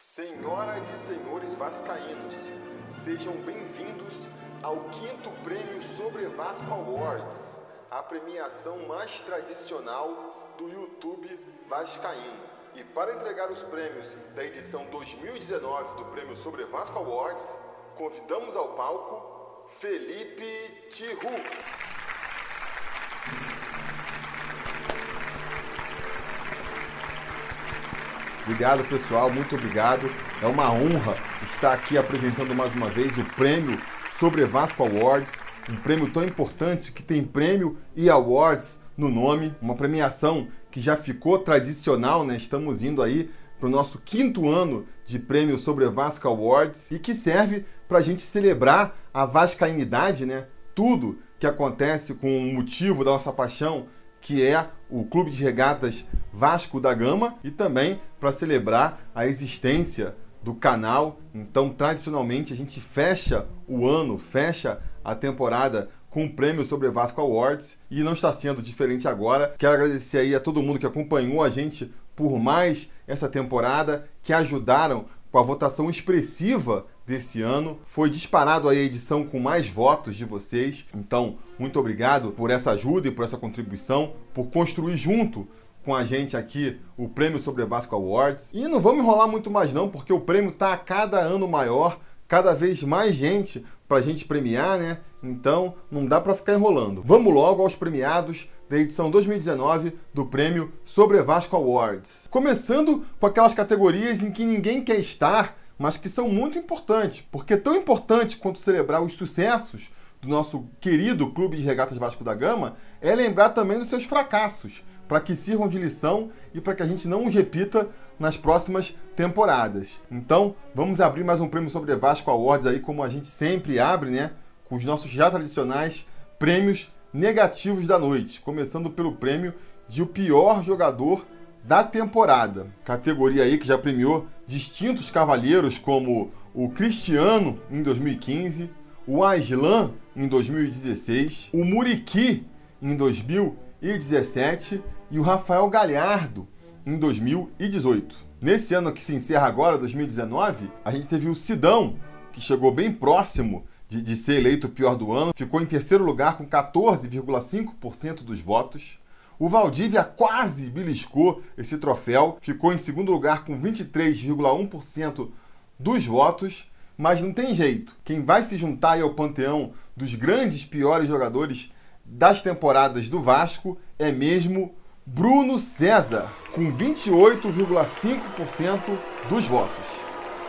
Senhoras e senhores vascaínos, sejam bem-vindos ao quinto prêmio Sobre Vasco Awards, a premiação mais tradicional do YouTube vascaíno. E para entregar os prêmios da edição 2019 do Prêmio Sobre Vasco Awards, convidamos ao palco Felipe Tiru. Obrigado, pessoal, muito obrigado. É uma honra estar aqui apresentando mais uma vez o prêmio Sobre Vasco Awards, um prêmio tão importante que tem prêmio e awards no nome, uma premiação que já ficou tradicional, né? Estamos indo aí para o nosso quinto ano de prêmio sobre Vasco Awards e que serve para a gente celebrar a vascainidade, né? Tudo que acontece com o motivo da nossa paixão que é o Clube de Regatas Vasco da Gama, e também para celebrar a existência do canal. Então, tradicionalmente, a gente fecha o ano, fecha a temporada com o prêmio sobre Vasco Awards e não está sendo diferente agora. Quero agradecer aí a todo mundo que acompanhou a gente por mais essa temporada, que ajudaram com a votação expressiva desse ano. Foi disparado a edição com mais votos de vocês. Então, muito obrigado por essa ajuda e por essa contribuição, por construir junto com a gente aqui o Prêmio Sobre Vasco Awards. E não vamos enrolar muito mais não, porque o prêmio está a cada ano maior, cada vez mais gente para a gente premiar, né? Então não dá para ficar enrolando. Vamos logo aos premiados da edição 2019 do prêmio Sobre Vasco Awards. Começando com aquelas categorias em que ninguém quer estar, mas que são muito importantes, porque tão importante quanto celebrar os sucessos do nosso querido Clube de Regatas Vasco da Gama é lembrar também dos seus fracassos, para que sirvam de lição e para que a gente não os repita nas próximas temporadas. Então, vamos abrir mais um prêmio sobre Vasco Awards aí, como a gente sempre abre, né? Com os nossos já tradicionais prêmios negativos da noite, começando pelo prêmio de o pior jogador da temporada. Categoria aí que já premiou distintos cavalheiros como o Cristiano em 2015, o Aslan em 2016, o Muriqui em 2017 e o Rafael Galhardo em 2018. Nesse ano que se encerra agora, 2019, a gente teve o Sidão, que chegou bem próximo de, de ser eleito o pior do ano, ficou em terceiro lugar com 14,5% dos votos. O Valdívia quase beliscou esse troféu, ficou em segundo lugar com 23,1% dos votos, mas não tem jeito. Quem vai se juntar ao panteão dos grandes piores jogadores das temporadas do Vasco é mesmo Bruno César, com 28,5% dos votos.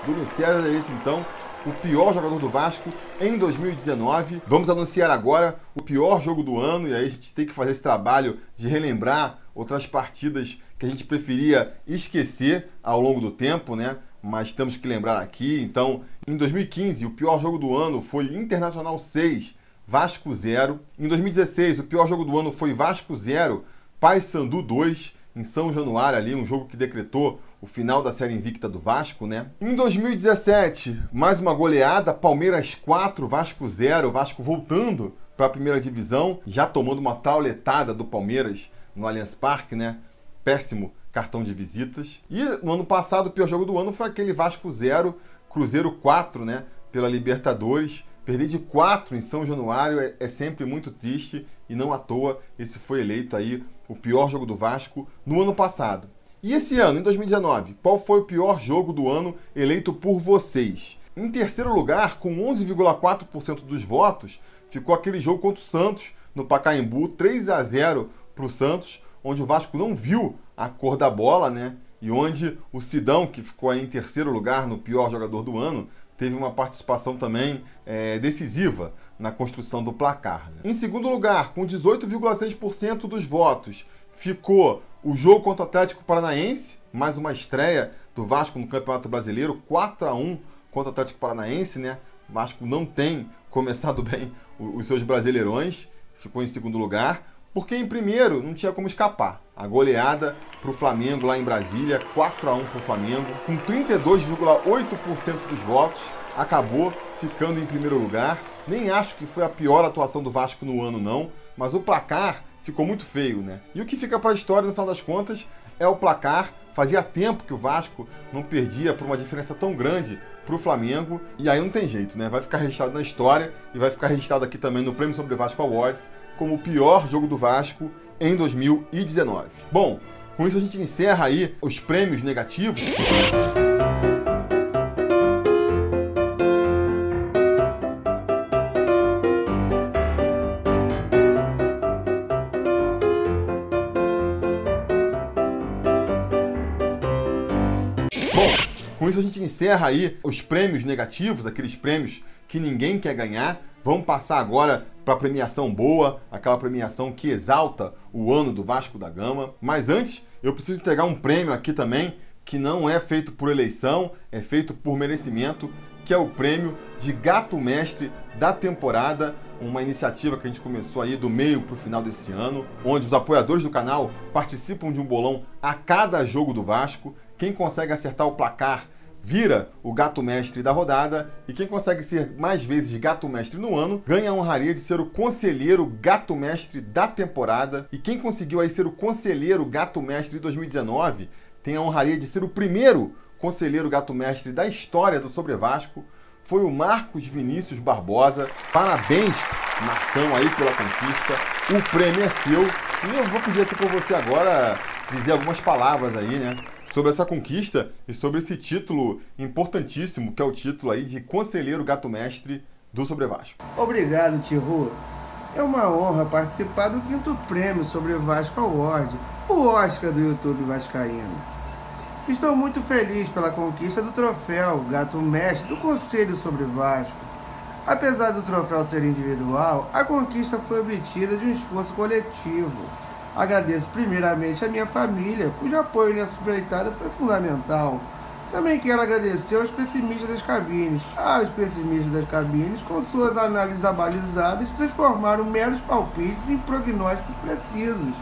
Bruno César eleito então o pior jogador do Vasco em 2019. Vamos anunciar agora o pior jogo do ano e aí a gente tem que fazer esse trabalho de relembrar outras partidas que a gente preferia esquecer ao longo do tempo, né? Mas temos que lembrar aqui. Então, em 2015, o pior jogo do ano foi Internacional 6, Vasco 0. Em 2016, o pior jogo do ano foi Vasco 0, Paysandu 2 em São Januário ali, um jogo que decretou o final da série invicta do Vasco, né? Em 2017, mais uma goleada, Palmeiras 4, Vasco 0, Vasco voltando para a primeira divisão, já tomando uma trauletada do Palmeiras no Allianz Parque, né? Péssimo cartão de visitas. E no ano passado, o pior jogo do ano foi aquele Vasco 0, Cruzeiro 4, né? Pela Libertadores. Perder de 4 em São Januário é, é, sempre muito triste e não à toa esse foi eleito aí o pior jogo do Vasco no ano passado. E esse ano, em 2019, qual foi o pior jogo do ano eleito por vocês? Em terceiro lugar, com 11,4% dos votos, ficou aquele jogo contra o Santos no Pacaembu, 3 a 0 para o Santos, onde o Vasco não viu a cor da bola, né? E onde o Sidão, que ficou em terceiro lugar no pior jogador do ano, teve uma participação também é, decisiva na construção do placar. Né? Em segundo lugar, com 18,6% dos votos, ficou o jogo contra o Atlético Paranaense, mais uma estreia do Vasco no Campeonato Brasileiro, 4 a 1 contra o Atlético Paranaense, né? O Vasco não tem começado bem os seus brasileirões, ficou em segundo lugar, porque em primeiro não tinha como escapar. A goleada para o Flamengo lá em Brasília, 4 a 1 para o Flamengo, com 32,8% dos votos, acabou ficando em primeiro lugar. Nem acho que foi a pior atuação do Vasco no ano, não, mas o placar ficou muito feio, né? E o que fica para a história, no final das contas, é o placar. Fazia tempo que o Vasco não perdia por uma diferença tão grande para o Flamengo. E aí não tem jeito, né? Vai ficar registrado na história e vai ficar registrado aqui também no Prêmio Sobre Vasco Awards como o pior jogo do Vasco em 2019. Bom, com isso a gente encerra aí os prêmios negativos. A gente encerra aí os prêmios negativos, aqueles prêmios que ninguém quer ganhar. Vamos passar agora para a premiação boa, aquela premiação que exalta o ano do Vasco da Gama. Mas antes, eu preciso entregar um prêmio aqui também, que não é feito por eleição, é feito por merecimento, que é o prêmio de Gato Mestre da temporada, uma iniciativa que a gente começou aí do meio para o final desse ano, onde os apoiadores do canal participam de um bolão a cada jogo do Vasco. Quem consegue acertar o placar vira o gato mestre da rodada e quem consegue ser mais vezes gato mestre no ano ganha a honraria de ser o conselheiro gato mestre da temporada e quem conseguiu aí ser o conselheiro gato mestre de 2019 tem a honraria de ser o primeiro conselheiro gato mestre da história do Sobre Vasco foi o Marcos Vinícius Barbosa. Parabéns, Marcão, aí pela conquista. O prêmio é seu. E eu vou pedir aqui para você agora dizer algumas palavras aí, né? Sobre essa conquista e sobre esse título importantíssimo, que é o título aí de Conselheiro Gato Mestre do Sobre Vasco. Obrigado, Tiru. É uma honra participar do quinto prêmio Sobre Vasco Award, o Oscar do YouTube Vascaíno. Estou muito feliz pela conquista do troféu Gato Mestre do Conselho Sobre Vasco. Apesar do troféu ser individual, a conquista foi obtida de um esforço coletivo Agradeço primeiramente a minha família, cujo apoio nessa empreitada foi fundamental. Também quero agradecer aos pessimistas das cabines. Ah, os pessimistas das cabines, com suas análises abalizadas, transformaram meros palpites em prognósticos precisos.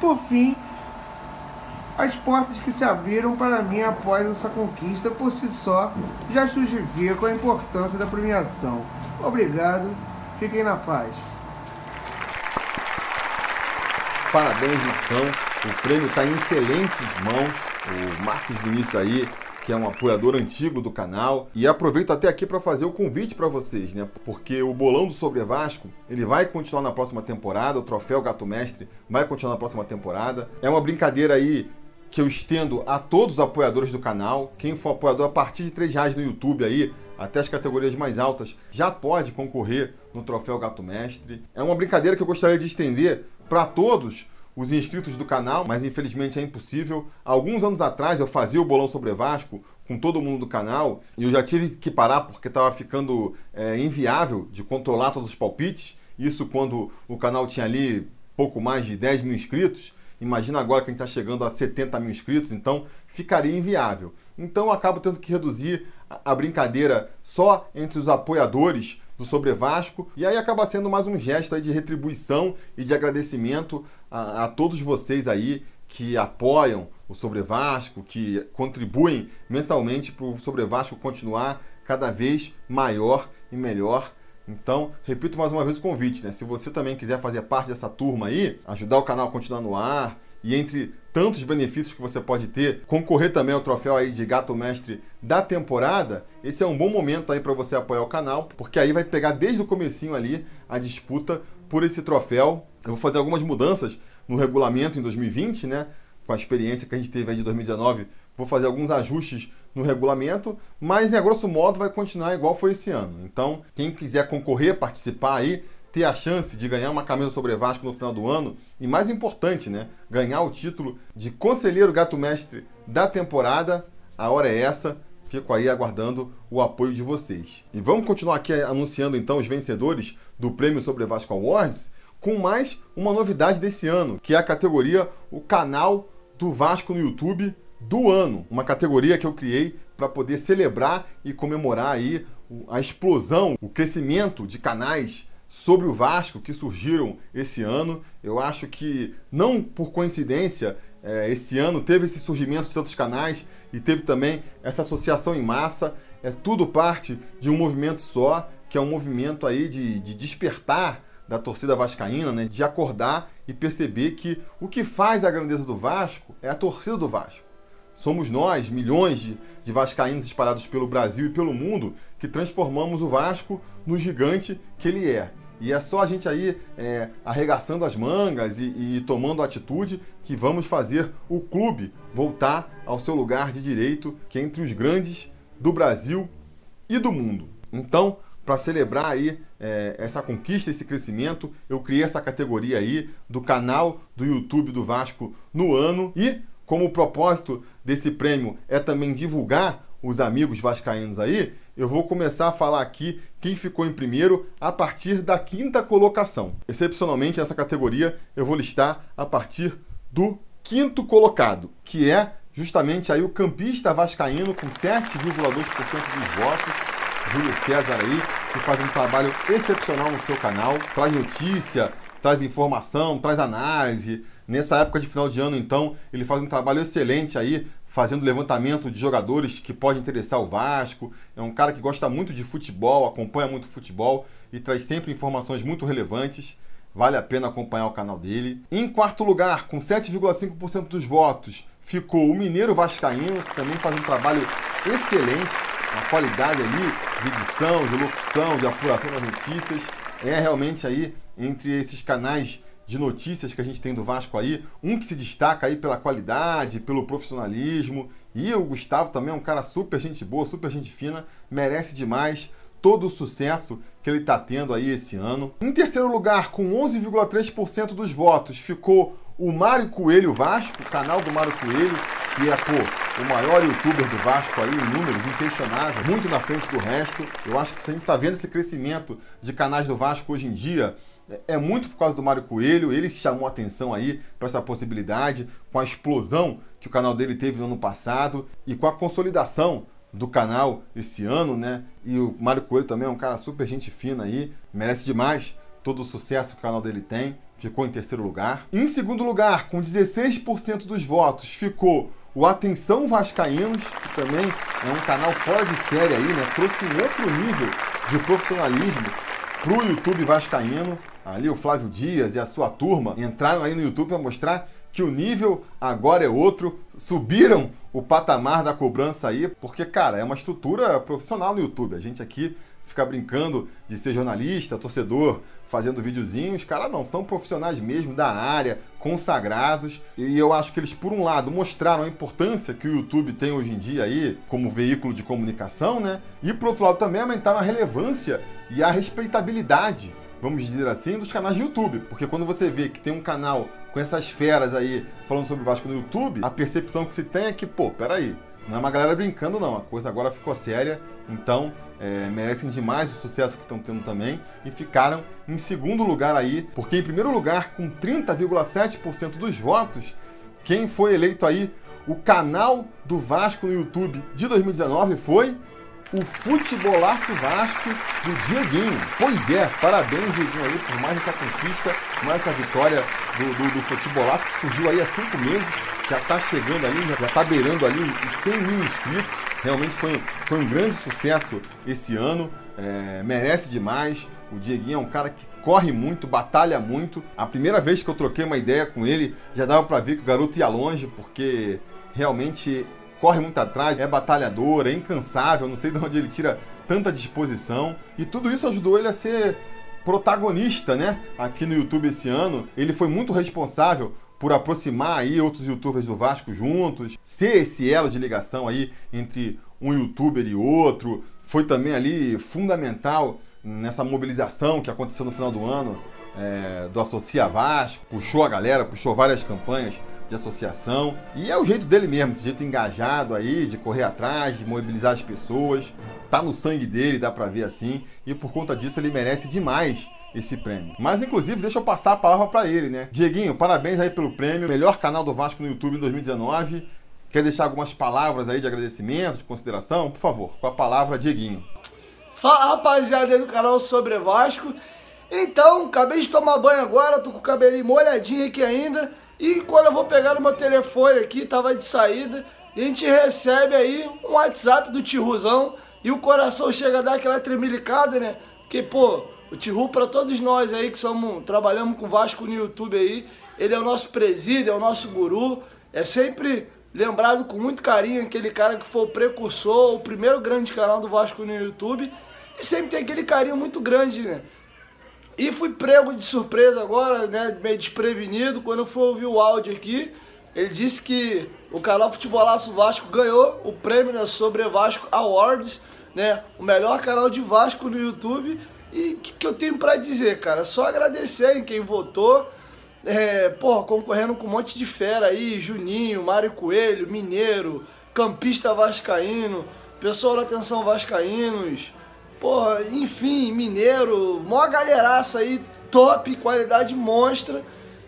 Por fim, as portas que se abriram para mim após essa conquista por si só já justificam a importância da premiação. Obrigado, fiquem na paz. Parabéns, Marcão. O prêmio está em excelentes mãos. O Marcos Vinícius aí, que é um apoiador antigo do canal. E aproveito até aqui para fazer o convite para vocês, né? Porque o bolão do Sobre Vasco, ele vai continuar na próxima temporada, o troféu Gato Mestre vai continuar na próxima temporada. É uma brincadeira aí que eu estendo a todos os apoiadores do canal. Quem for apoiador a partir de 3 reais no YouTube aí, até as categorias mais altas, já pode concorrer no troféu Gato Mestre. É uma brincadeira que eu gostaria de estender para todos os inscritos do canal, mas infelizmente é impossível. Alguns anos atrás eu fazia o bolão sobre Vasco com todo mundo do canal e eu já tive que parar porque estava ficando é, inviável de controlar todos os palpites. Isso quando o canal tinha ali pouco mais de 10 mil inscritos. Imagina agora que a gente está chegando a 70 mil inscritos, então ficaria inviável. Então eu acabo tendo que reduzir a brincadeira só entre os apoiadores do Sobre Vasco. E aí acaba sendo mais um gesto de retribuição e de agradecimento a, a todos vocês aí que apoiam o Sobre Vasco, que contribuem mensalmente para o Sobre Vasco continuar cada vez maior e melhor. Então, repito mais uma vez o convite, né? Se você também quiser fazer parte dessa turma aí, ajudar o canal a continuar no ar e entre tantos benefícios que você pode ter, concorrer também ao troféu aí de gato mestre da temporada, esse é um bom momento aí para você apoiar o canal, porque aí vai pegar desde o comecinho ali a disputa por esse troféu. Eu vou fazer algumas mudanças no regulamento em 2020, né? Com a experiência que a gente teve aí de 2019, vou fazer alguns ajustes no regulamento, mas a grosso modo vai continuar igual foi esse ano. Então, quem quiser concorrer, participar aí, ter a chance de ganhar uma camisa sobre Vasco no final do ano e mais importante, né, ganhar o título de conselheiro gato mestre da temporada. A hora é essa. Fico aí aguardando o apoio de vocês. E vamos continuar aqui anunciando então os vencedores do Prêmio Sobre Vasco Awards com mais uma novidade desse ano, que é a categoria o canal do Vasco no YouTube do ano, uma categoria que eu criei para poder celebrar e comemorar aí a explosão, o crescimento de canais sobre o Vasco que surgiram esse ano. Eu acho que, não por coincidência, é, esse ano teve esse surgimento de tantos canais e teve também essa associação em massa. É tudo parte de um movimento só, que é um movimento aí de, de despertar da torcida vascaína, né, de acordar e perceber que o que faz a grandeza do Vasco é a torcida do Vasco. Somos nós, milhões de, de vascaínos espalhados pelo Brasil e pelo mundo, que transformamos o Vasco no gigante que ele é. E é só a gente aí é, arregaçando as mangas e, e tomando atitude que vamos fazer o clube voltar ao seu lugar de direito, que é entre os grandes do Brasil e do mundo. Então, para celebrar aí é, essa conquista, esse crescimento, eu criei essa categoria aí do canal do YouTube do Vasco no ano e como o propósito desse prêmio é também divulgar os amigos vascaínos aí, eu vou começar a falar aqui quem ficou em primeiro a partir da quinta colocação. Excepcionalmente, essa categoria eu vou listar a partir do quinto colocado, que é justamente aí o campista vascaíno com 7,2% dos votos, Júlio César aí, que faz um trabalho excepcional no seu canal, traz notícia, traz informação, traz análise. Nessa época de final de ano, então, ele faz um trabalho excelente aí, fazendo levantamento de jogadores que podem interessar o Vasco. É um cara que gosta muito de futebol, acompanha muito futebol e traz sempre informações muito relevantes. Vale a pena acompanhar o canal dele. Em quarto lugar, com 7,5% dos votos, ficou o Mineiro Vascaíno, que também faz um trabalho excelente a qualidade ali de edição, de locução, de apuração das notícias. É realmente aí entre esses canais de notícias que a gente tem do Vasco aí, um que se destaca aí pela qualidade, pelo profissionalismo. E o Gustavo também é um cara super gente boa, super gente fina, merece demais todo o sucesso que ele está tendo aí esse ano. Em terceiro lugar, com 11,3% dos votos, ficou o Mário Coelho Vasco, canal do Mário Coelho, que é, pô, o maior youtuber do Vasco aí, em números, inquestionável, muito na frente do resto. Eu acho que se a gente está vendo esse crescimento de canais do Vasco hoje em dia, é, é muito por causa do Mário Coelho, ele que chamou atenção aí para essa possibilidade, com a explosão que o canal dele teve no ano passado e com a consolidação do canal esse ano, né? E o Mário Coelho também é um cara super gente fina aí, merece demais todo o sucesso que o canal dele tem. Ficou em terceiro lugar. Em segundo lugar, com 16% dos votos, ficou o Atenção Vascaínos, que também é um canal fora de série aí, né? Trouxe um outro nível de profissionalismo pro YouTube Vascaíno. Ali o Flávio Dias e a sua turma entraram aí no YouTube para mostrar que o nível agora é outro, subiram o patamar da cobrança aí, porque, cara, é uma estrutura profissional no YouTube. A gente aqui ficar brincando de ser jornalista, torcedor, fazendo videozinhos. Cara, não, são profissionais mesmo da área, consagrados. E eu acho que eles, por um lado, mostraram a importância que o YouTube tem hoje em dia aí como veículo de comunicação, né? E por outro lado também aumentaram a relevância e a respeitabilidade, vamos dizer assim, dos canais de YouTube. Porque quando você vê que tem um canal com essas feras aí falando sobre o Vasco no YouTube, a percepção que se tem é que, pô, peraí, não é uma galera brincando, não. A coisa agora ficou séria. Então, é, merecem demais o sucesso que estão tendo também. E ficaram em segundo lugar aí, porque em primeiro lugar, com 30,7% dos votos, quem foi eleito aí o canal do Vasco no YouTube de 2019 foi o Futebolaço Vasco do Dieguinho. Pois é, parabéns, Dieguinho, aí, por mais essa conquista, mais essa vitória do, do, do Futebolaço, que surgiu aí há cinco meses, já está chegando ali, já está beirando ali os 100 mil inscritos. Realmente foi, foi um grande sucesso esse ano, é, merece demais. O Dieguinho é um cara que corre muito, batalha muito. A primeira vez que eu troquei uma ideia com ele, já dava para ver que o garoto ia longe, porque realmente corre muito atrás, é batalhador, é incansável, não sei de onde ele tira tanta disposição. E tudo isso ajudou ele a ser protagonista, né? Aqui no YouTube esse ano. Ele foi muito responsável por aproximar aí outros youtubers do Vasco juntos, ser esse elo de ligação aí entre um youtuber e outro. Foi também ali fundamental nessa mobilização que aconteceu no final do ano é, do Associa Vasco, puxou a galera, puxou várias campanhas de associação. E é o jeito dele mesmo, esse jeito engajado aí, de correr atrás, de mobilizar as pessoas. Tá no sangue dele, dá pra ver assim. E por conta disso ele merece demais esse prêmio. Mas inclusive, deixa eu passar a palavra para ele, né? Dieguinho, parabéns aí pelo prêmio, melhor canal do Vasco no YouTube em 2019. Quer deixar algumas palavras aí de agradecimento, de consideração? Por favor, com a palavra, Dieguinho. Fala rapaziada do canal Sobre Vasco. Então, acabei de tomar banho agora, tô com o cabelinho molhadinho aqui ainda. E quando eu vou pegar o meu telefone aqui, tava de saída, a gente recebe aí um WhatsApp do Tiruzão e o coração chega a dar aquela tremilicada, né? Porque, pô, O Tihu, para todos nós aí que somos, trabalhamos com Vasco no YouTube aí, ele é o nosso presídio, é o nosso guru. É sempre lembrado com muito carinho aquele cara que foi o precursor, o primeiro grande canal do Vasco no YouTube. E sempre tem aquele carinho muito grande, né? E fui prego de surpresa agora, né? Meio desprevenido, quando eu fui ouvir o áudio aqui. Ele disse que o canal Futebolaço Vasco ganhou o prêmio né, sobre Vasco Awards, né? O melhor canal de Vasco no YouTube. E o que, que, eu tenho para dizer, cara? Só agradecer em quem votou. É, porra, concorrendo com um monte de fera aí, Juninho, Mário Coelho, Mineiro, Campista Vascaíno, Pessoal da Atenção Vascaínos, porra, enfim, Mineiro, mó galeraça aí, top, qualidade monstra.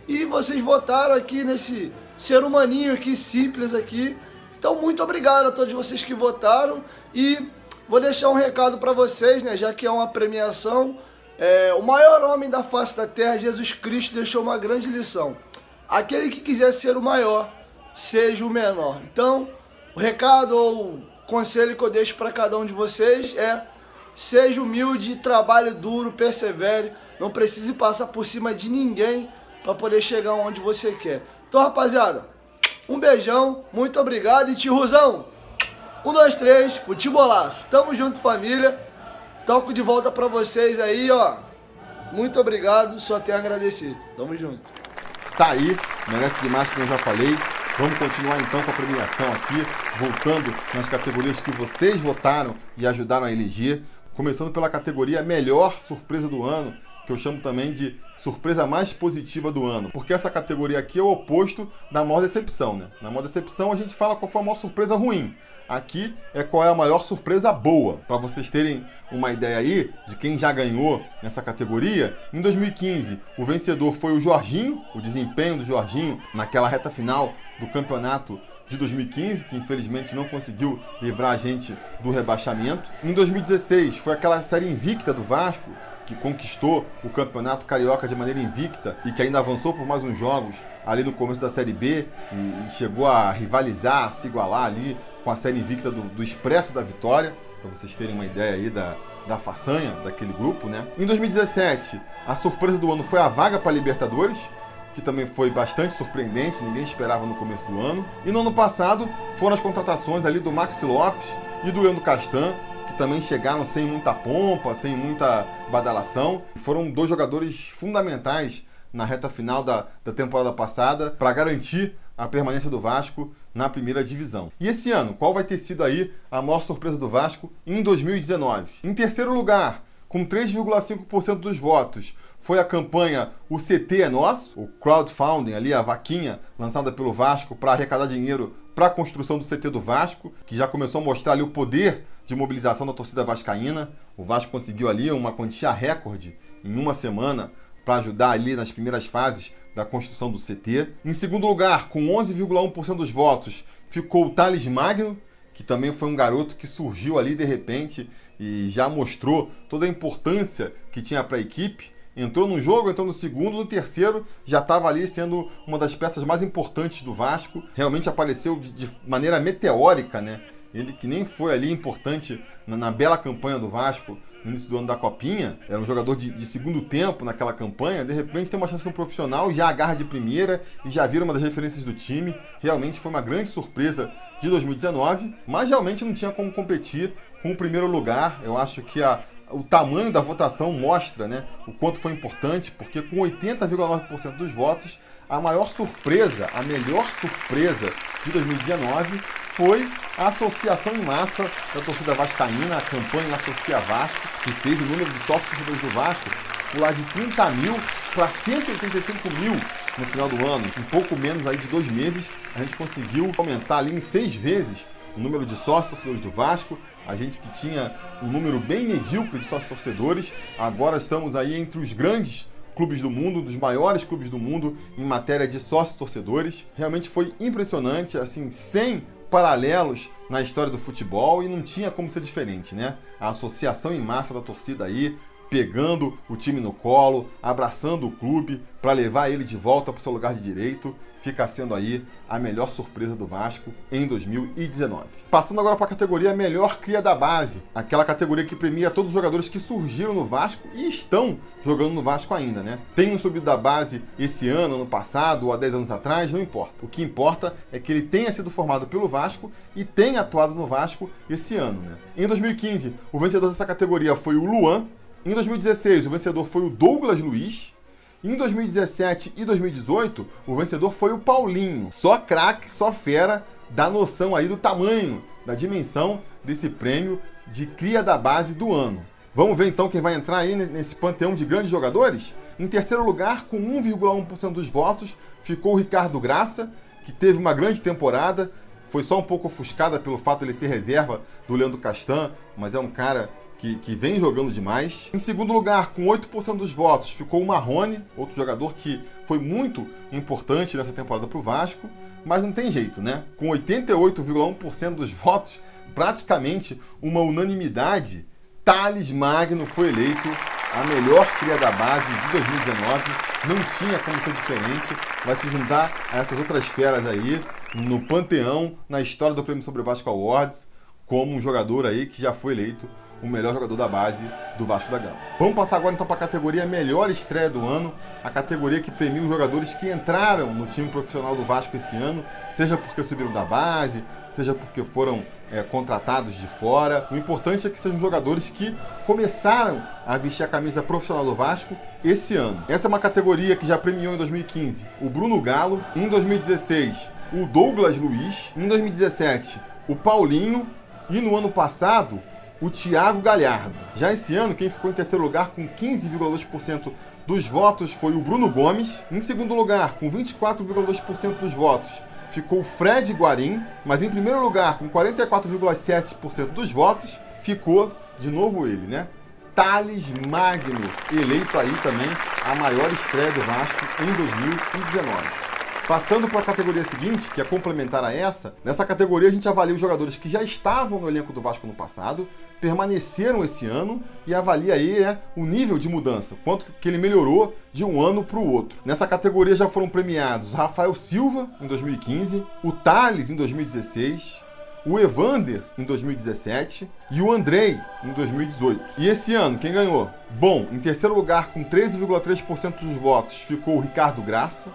E vocês votaram aqui nesse ser humaninho aqui, simples aqui. Então, muito obrigado a todos vocês que votaram e vou deixar um recado para vocês, né, já que é uma premiação. É, o maior homem da face da terra, Jesus Cristo, deixou uma grande lição. Aquele que quiser ser o maior, seja o menor. Então, o recado ou conselho que eu deixo para cada um de vocês é: seja humilde, trabalhe duro, persevere. Não precise passar por cima de ninguém para poder chegar onde você quer. Então, rapaziada, um beijão, muito obrigado e tiozão. Um, dois, três, futebolaço. Tamo junto, família. Toco de volta pra vocês aí, ó. Muito obrigado, só tenho a agradecer. Tamo junto. Tá aí, merece demais, como eu já falei. Vamos continuar então com a premiação aqui, voltando nas categorias que vocês votaram e ajudaram a eleger. Começando pela categoria Melhor Surpresa do Ano, que eu chamo também de surpresa mais positiva do ano. Porque essa categoria aqui é o oposto da maior decepção, né? Na maior decepção a gente fala qual foi a maior surpresa ruim. Aqui é qual é a maior surpresa boa. Para vocês terem uma ideia aí de quem já ganhou nessa categoria, em 2015 o vencedor foi o Jorginho, o desempenho do Jorginho naquela reta final do campeonato de 2015, que infelizmente não conseguiu livrar a gente do rebaixamento. Em 2016 foi aquela série invicta do Vasco, que conquistou o campeonato carioca de maneira invicta e que ainda avançou por mais uns jogos ali no começo da Série B e, e chegou a rivalizar, a se igualar ali com a série invicta do, do Expresso da Vitória, para vocês terem uma ideia aí da, da façanha daquele grupo, né? Em 2017, a surpresa do ano foi a vaga para Libertadores, que também foi bastante surpreendente, ninguém esperava no começo do ano. E no ano passado foram as contratações ali do Maxi Lopes e do Leandro Castan, também chegaram sem muita pompa, sem muita badalação. Foram dois jogadores fundamentais na reta final da, da temporada passada para garantir a permanência do Vasco na primeira divisão. E esse ano, qual vai ter sido aí a maior surpresa do Vasco em 2019? Em terceiro lugar, com 3,5% dos votos, foi a campanha O CT é Nosso, o crowdfunding ali, a vaquinha lançada pelo Vasco para arrecadar dinheiro para a construção do CT do Vasco, que já começou a mostrar ali o poder de mobilização da torcida vascaína. O Vasco conseguiu ali uma quantia recorde em uma semana para ajudar ali nas primeiras fases da construção do CT. Em segundo lugar, com 11,1% dos votos, ficou o Thales Magno, que também foi um garoto que surgiu ali de repente e já mostrou toda a importância que tinha para a equipe. Entrou no jogo, entrou no segundo, no terceiro já estava ali sendo uma das peças mais importantes do Vasco. Realmente apareceu de, de maneira meteórica, né? Ele que nem foi ali importante na, na, bela campanha do Vasco no início do ano da Copinha, era um jogador de, de, segundo tempo naquela campanha, de repente tem uma chance no profissional, já agarra de primeira e já vira uma das referências do time. Realmente foi uma grande surpresa de 2019, mas realmente não tinha como competir com o primeiro lugar. Eu acho que a, o tamanho da votação mostra né, o quanto foi importante, porque com 80,9% dos votos, a maior surpresa, a melhor surpresa de 2019 foi a associação em massa da torcida vascaína, a campanha Associa Vasco, que fez o número de torcedores do Vasco pular de 30 mil para 185 mil no final do ano. Em pouco menos aí de dois meses, a gente conseguiu aumentar ali em seis vezes o número de sócios torcedores do Vasco. A gente que tinha um número bem medíocre de sócios torcedores, agora estamos aí entre os grandes clubes do mundo, dos maiores clubes do mundo em matéria de sócios torcedores. Realmente foi impressionante, assim, sem paralelos na história do futebol e não tinha como ser diferente, né? A associação em massa da torcida aí, pegando o time no colo, abraçando o clube para levar ele de volta para o seu lugar de direito. Fica sendo aí a melhor surpresa do Vasco em 2019. Passando agora para a categoria melhor cria da base, aquela categoria que premia todos os jogadores que surgiram no Vasco e estão jogando no Vasco ainda, né? Tem um subido da base esse ano, ano passado ou há 10 anos atrás, não importa. O que importa é que ele tenha sido formado pelo Vasco e tenha atuado no Vasco esse ano, né? Em 2015, o vencedor dessa categoria foi o Luan. Em 2016, o vencedor foi o Douglas Luiz. Em 2017 e 2018, o vencedor foi o Paulinho. Só craque, só fera, dá noção aí do tamanho, da dimensão desse prêmio de cria da base do ano. Vamos ver então quem vai entrar aí nesse panteão de grandes jogadores? Em terceiro lugar, com 1,1% dos votos, ficou o Ricardo Graça, que teve uma grande temporada, foi só um pouco ofuscada pelo fato de ele ser reserva do Leandro Castan, mas é um cara que, que vem jogando demais. Em segundo lugar, com 8% dos votos, ficou o Marrone, outro jogador que foi muito importante nessa temporada para o Vasco, mas não tem jeito, né? Com 88,1% dos votos, praticamente uma unanimidade, Thales Magno foi eleito a melhor cria da base de 2019. Não tinha como ser diferente. Vai se juntar a essas outras feras aí no panteão, na história do Prêmio Sobre Vasco Awards, como um jogador aí que já foi eleito o melhor jogador da base do Vasco da Gama. Vamos passar agora então para a categoria melhor estreia do ano, a categoria que premia os jogadores que entraram no time profissional do Vasco esse ano, seja porque subiram da base, seja porque foram é, contratados de fora. O importante é que sejam jogadores que começaram a vestir a camisa profissional do Vasco esse ano. Essa é uma categoria que já premiou em 2015 o Bruno Galo, em 2016 o Douglas Luiz, em 2017 o Paulinho e no ano passado o Thiago Galhardo. Já esse ano, quem ficou em terceiro lugar com 15,2% dos votos foi o Bruno Gomes. Em segundo lugar, com 24,2% dos votos, ficou o Fred Guarim. Mas em primeiro lugar, com 44,7% dos votos, ficou de novo ele, né? Thales Magno, eleito aí também a maior estreia do Vasco em 2019. Passando para a categoria seguinte, que é complementar a essa, nessa categoria a gente avalia os jogadores que já estavam no elenco do Vasco no passado, permaneceram esse ano e avalia aí é, o nível de mudança, quanto que ele melhorou de um ano para o outro. Nessa categoria já foram premiados Rafael Silva em 2015, o Thales em 2016, o Evander em 2017 e o Andrei em 2018. E esse ano, quem ganhou? Bom, em terceiro lugar, com 13,3% dos votos, ficou o Ricardo Graça.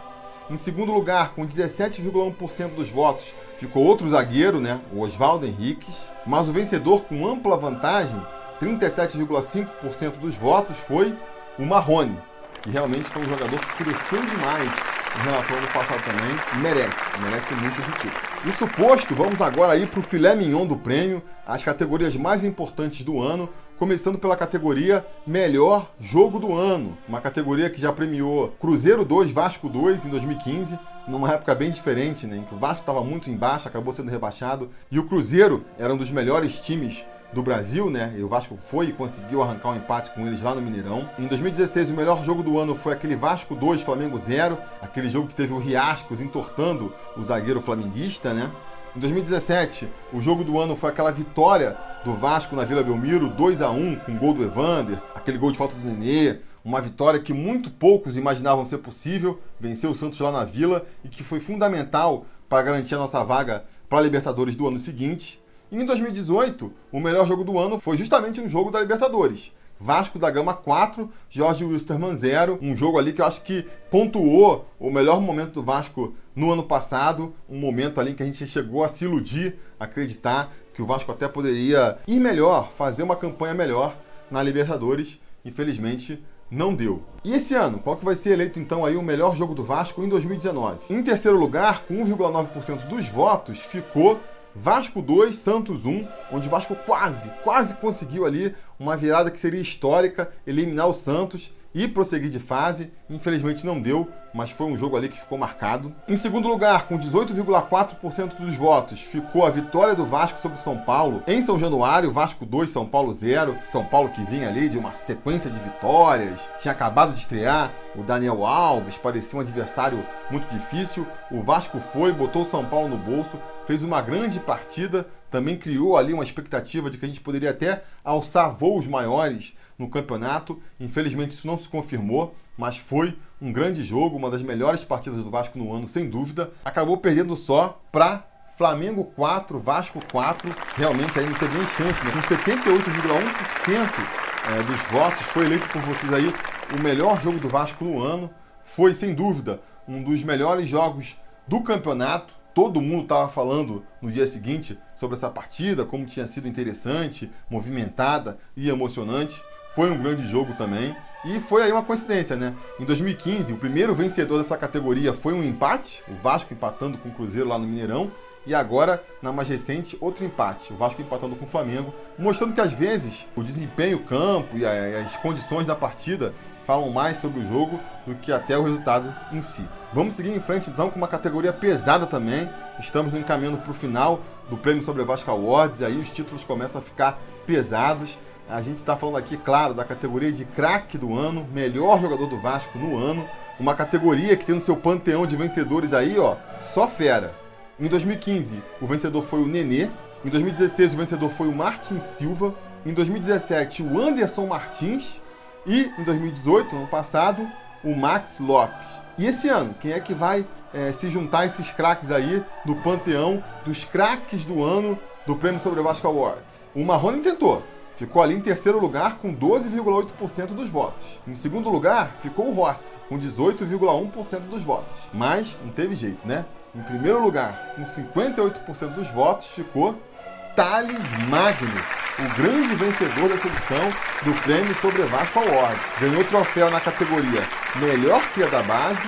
Em segundo lugar, com 17,1% dos votos, ficou outro zagueiro, né, o Oswaldo Henriques. Mas o vencedor com ampla vantagem, 37,5% dos votos, foi o Marrone, que realmente foi um jogador que cresceu demais em relação ao ano passado também. Merece, merece muito esse título. Isso posto, vamos agora aí para o filé mignon do prêmio, as categorias mais importantes do ano, começando pela categoria Melhor Jogo do Ano, uma categoria que já premiou Cruzeiro 2, Vasco 2 em 2015, numa época bem diferente, né, em que o Vasco estava muito embaixo, acabou sendo rebaixado, e o Cruzeiro era um dos melhores times do Brasil, né? E o Vasco foi e conseguiu arrancar um empate com eles lá no Mineirão. Em 2016, o melhor jogo do ano foi aquele Vasco 2, Flamengo 0, aquele jogo que teve o Riascos entortando o zagueiro flamenguista, né? Em 2017, o jogo do ano foi aquela vitória do Vasco na Vila Belmiro, 2 a 1 com gol do Evander, aquele gol de falta do Nenê, uma vitória que muito poucos imaginavam ser possível, venceu o Santos lá na Vila e que foi fundamental para garantir a nossa vaga para a Libertadores do ano seguinte. E em 2018, o melhor jogo do ano foi justamente um jogo da Libertadores. Vasco da Gama 4, Jorge Wilstermann 0. Um jogo ali que eu acho que pontuou o melhor momento do Vasco no ano passado. Um momento ali em que a gente chegou a se iludir, acreditar que o Vasco até poderia ir melhor, fazer uma campanha melhor na Libertadores. Infelizmente, não deu. E esse ano, qual que vai ser eleito então aí o melhor jogo do Vasco em 2019? Em terceiro lugar, com 1,9% dos votos, ficou Vasco 2, Santos 1, onde o Vasco quase, quase conseguiu ali uma virada que seria histórica, eliminar o Santos e prosseguir de fase. Infelizmente não deu, mas foi um jogo ali que ficou marcado. Em segundo lugar, com 18,4% dos votos, ficou a vitória do Vasco sobre o São Paulo. Em São Januário, Vasco 2, São Paulo 0. São Paulo que vinha ali de uma sequência de vitórias, tinha acabado de estrear o Daniel Alves, parecia um adversário muito difícil. O Vasco foi, botou o São Paulo no bolso, fez uma grande partida, também criou ali uma expectativa de que a gente poderia até alçar voos maiores no campeonato. Infelizmente isso não se confirmou, mas foi um grande jogo, uma das melhores partidas do Vasco no ano, sem dúvida. Acabou perdendo só para Flamengo 4, Vasco 4. Realmente aí não teve nem chance, né? Com 78,1% é, dos votos, foi eleito por vocês aí o melhor jogo do Vasco no ano. Foi, sem dúvida, um dos melhores jogos do campeonato. Todo mundo estava falando no dia seguinte sobre essa partida, como tinha sido interessante, movimentada e emocionante. Foi um grande jogo também. E foi aí uma coincidência, né? Em 2015, o primeiro vencedor dessa categoria foi um empate, o Vasco empatando com o Cruzeiro lá no Mineirão. E agora, na mais recente, outro empate, o Vasco empatando com o Flamengo, mostrando que às vezes o desempenho, o campo e as condições da partida falam mais sobre o jogo do que até o resultado em si. Vamos seguir em frente então com uma categoria pesada também. Estamos encaminhando para o final do Prêmio Sobre Vasco Awards e aí os títulos começam a ficar pesados. A gente está falando aqui, claro, da categoria de craque do ano, melhor jogador do Vasco no ano. Uma categoria que tem no seu panteão de vencedores aí, ó, só fera. Em 2015, o vencedor foi o Nenê. Em 2016, o vencedor foi o Martin Silva. Em 2017, o Anderson Martins. E em 2018, ano passado, o Max Lopes. E esse ano, quem é que vai é, se juntar a esses craques aí do panteão dos craques do ano do Prêmio Sobre Vasco Awards? O Marrone tentou, ficou ali em terceiro lugar com 12,8% dos votos. Em segundo lugar ficou o Rossi, com 18,1% dos votos. Mas não teve jeito, né? Em primeiro lugar, com 58% dos votos, ficou Thales Magno, o grande vencedor dessa edição do Prêmio Sobre Vasco Awards. Ganhou o troféu na categoria Melhor Cria da Base,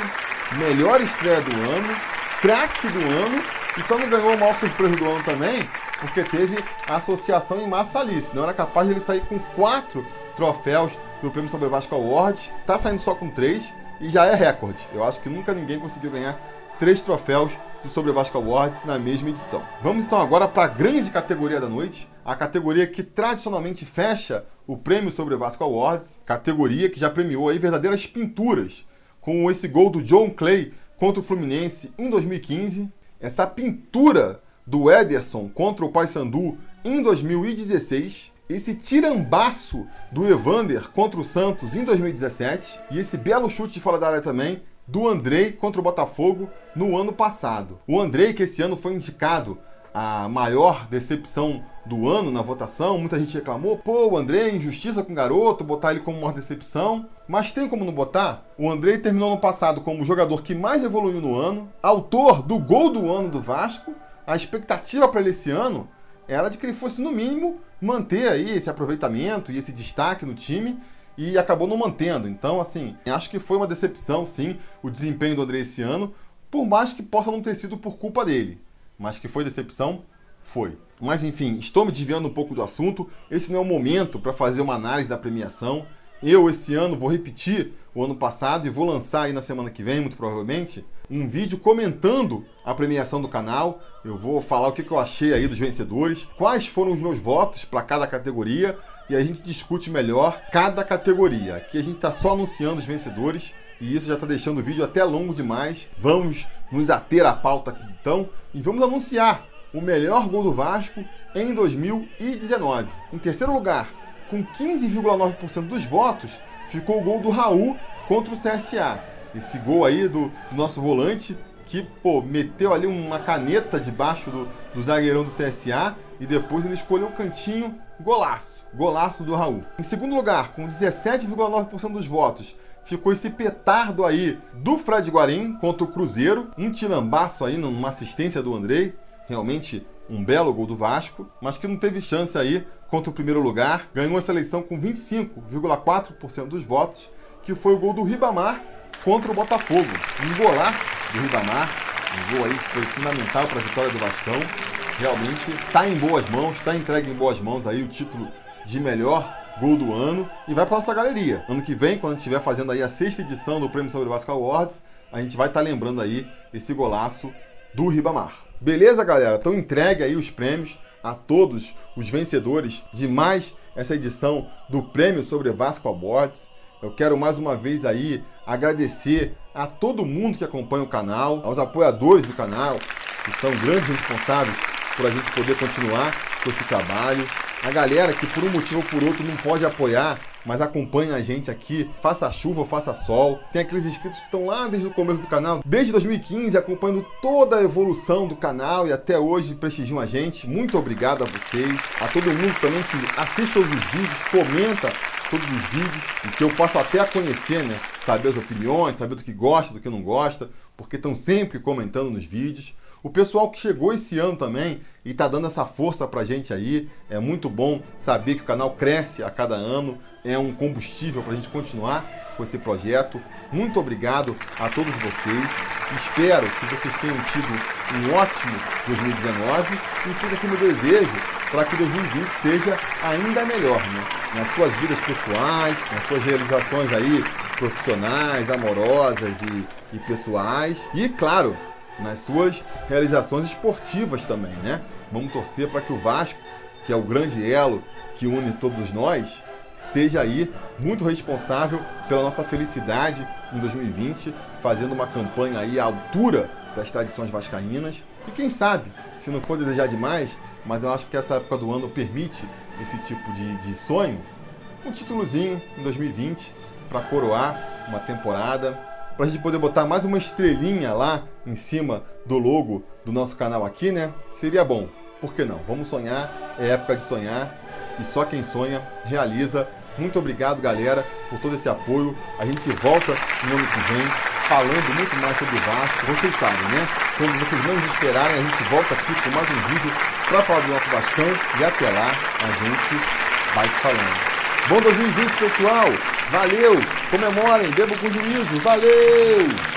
Melhor Estreia do Ano, Craque do Ano e só não ganhou a maior surpresa do ano também, porque teve a associação em massa ali, senão era capaz de ele sair com quatro troféus do Prêmio Sobre Vasco Awards. Tá saindo só com três e já é recorde. Eu acho que nunca ninguém conseguiu ganhar três troféus do Sobre Vasco Awards na mesma edição. Vamos então agora para a grande categoria da noite, a categoria que tradicionalmente fecha o prêmio Sobre Vasco Awards, categoria que já premiou aí verdadeiras pinturas, com esse gol do John Clay contra o Fluminense em 2015, essa pintura do Ederson contra o Paysandu em 2016, esse tirambaço do Evander contra o Santos em 2017 e esse belo chute de fora da área também do Andrei contra o Botafogo no ano passado. O Andrei, que esse ano foi indicado a maior decepção do ano na votação, muita gente reclamou, pô, o Andrei, injustiça com o garoto, botar ele como maior decepção. Mas tem como não botar? O Andrei terminou no passado como o jogador que mais evoluiu no ano, autor do gol do ano do Vasco. A expectativa para ele esse ano era de que ele fosse, no mínimo, manter aí esse aproveitamento e esse destaque no time e acabou não mantendo. Então, assim, acho que foi uma decepção, sim, o desempenho do André esse ano, por mais que possa não ter sido por culpa dele. Mas que foi decepção, foi. Mas enfim, estou me desviando um pouco do assunto. Esse não é o momento para fazer uma análise da premiação. Eu, esse ano, vou repetir o ano passado e vou lançar aí na semana que vem, muito provavelmente, um vídeo comentando a premiação do canal. Eu vou falar o que eu achei aí dos vencedores, quais foram os meus votos para cada categoria e a gente discute melhor cada categoria. Aqui a gente está só anunciando os vencedores e isso já está deixando o vídeo até longo demais. Vamos nos ater à pauta aqui então e vamos anunciar o melhor gol do Vasco em 2019. Em terceiro lugar, com 15,9% dos votos, ficou o gol do Raul contra o CSA. Esse gol aí do, do nosso volante que, pô, meteu ali uma caneta debaixo do, do zagueirão do CSA e depois ele escolheu o cantinho, golaço, golaço do Raul. Em segundo lugar, com 17,9% dos votos, ficou esse petardo aí do Fred Guarim contra o Cruzeiro, um tilambaço aí numa assistência do Andrei, realmente um belo gol do Vasco, mas que não teve chance aí contra o primeiro lugar, ganhou a seleção com 25,4% dos votos, que foi o gol do Ribamar contra o Botafogo. Um golaço do Ribamar, um gol aí que foi fundamental para a vitória do Vascão. Realmente está em boas mãos, está entregue em boas mãos aí o título de melhor gol do ano e vai para nossa galeria. Ano que vem, quando estiver fazendo aí a sexta edição do Prêmio Sobre Vasco Awards, a gente vai estar tá lembrando aí esse golaço do Ribamar. Beleza, galera? Então entregue aí os prêmios a todos os vencedores de mais essa edição do Prêmio Sobre Vasco Awards. Eu quero mais uma vez aí agradecer a todo mundo que acompanha o canal, aos apoiadores do canal, que são grandes responsáveis por a gente poder continuar com esse trabalho. A galera que por um motivo ou por outro não pode apoiar, mas acompanha a gente aqui, faça chuva ou faça sol. Tem aqueles inscritos que estão lá desde o começo do canal, desde 2015, acompanhando toda a evolução do canal e até hoje prestigiam a gente. Muito obrigado a vocês, a todo mundo também que assiste os vídeos, comenta todos os vídeos, que eu posso até conhecer, né? Saber as opiniões, saber do que gosta, do que não gosta, porque estão sempre comentando nos vídeos. O pessoal que chegou esse ano também e está dando essa força para a gente aí, é muito bom saber que o canal cresce a cada ano, é um combustível para a gente continuar com esse projeto. Muito obrigado a todos vocês. Espero que vocês tenham tido um ótimo 2019 e fica aqui meu desejo para que 2020 seja ainda melhor, né? Nas suas vidas pessoais, nas suas realizações aí profissionais, amorosas e, e pessoais. E, claro, nas suas realizações esportivas também, né? Vamos torcer para que o Vasco, que é o grande elo que une todos nós, seja aí muito responsável pela nossa felicidade em 2020, fazendo uma campanha aí à altura das tradições vascaínas. E quem sabe, se não for desejar demais, mas eu acho que essa época do ano permite esse tipo de, de sonho, um títulozinho em 2020 para coroar uma temporada para a gente poder botar mais uma estrelinha lá em cima do logo do nosso canal aqui, né? Seria bom. Por que não? Vamos sonhar, é época de sonhar e só quem sonha realiza. Muito obrigado, galera, por todo esse apoio. A gente volta no ano que vem falando muito mais sobre o Vasco. Vocês sabem, né? Quando vocês não esperarem, a gente volta aqui com mais um vídeo para falar do nosso Vascão e até lá a gente vai se falando. Bom 2020, pessoal! Valeu! Comemorem, bebam com juízo! Valeu!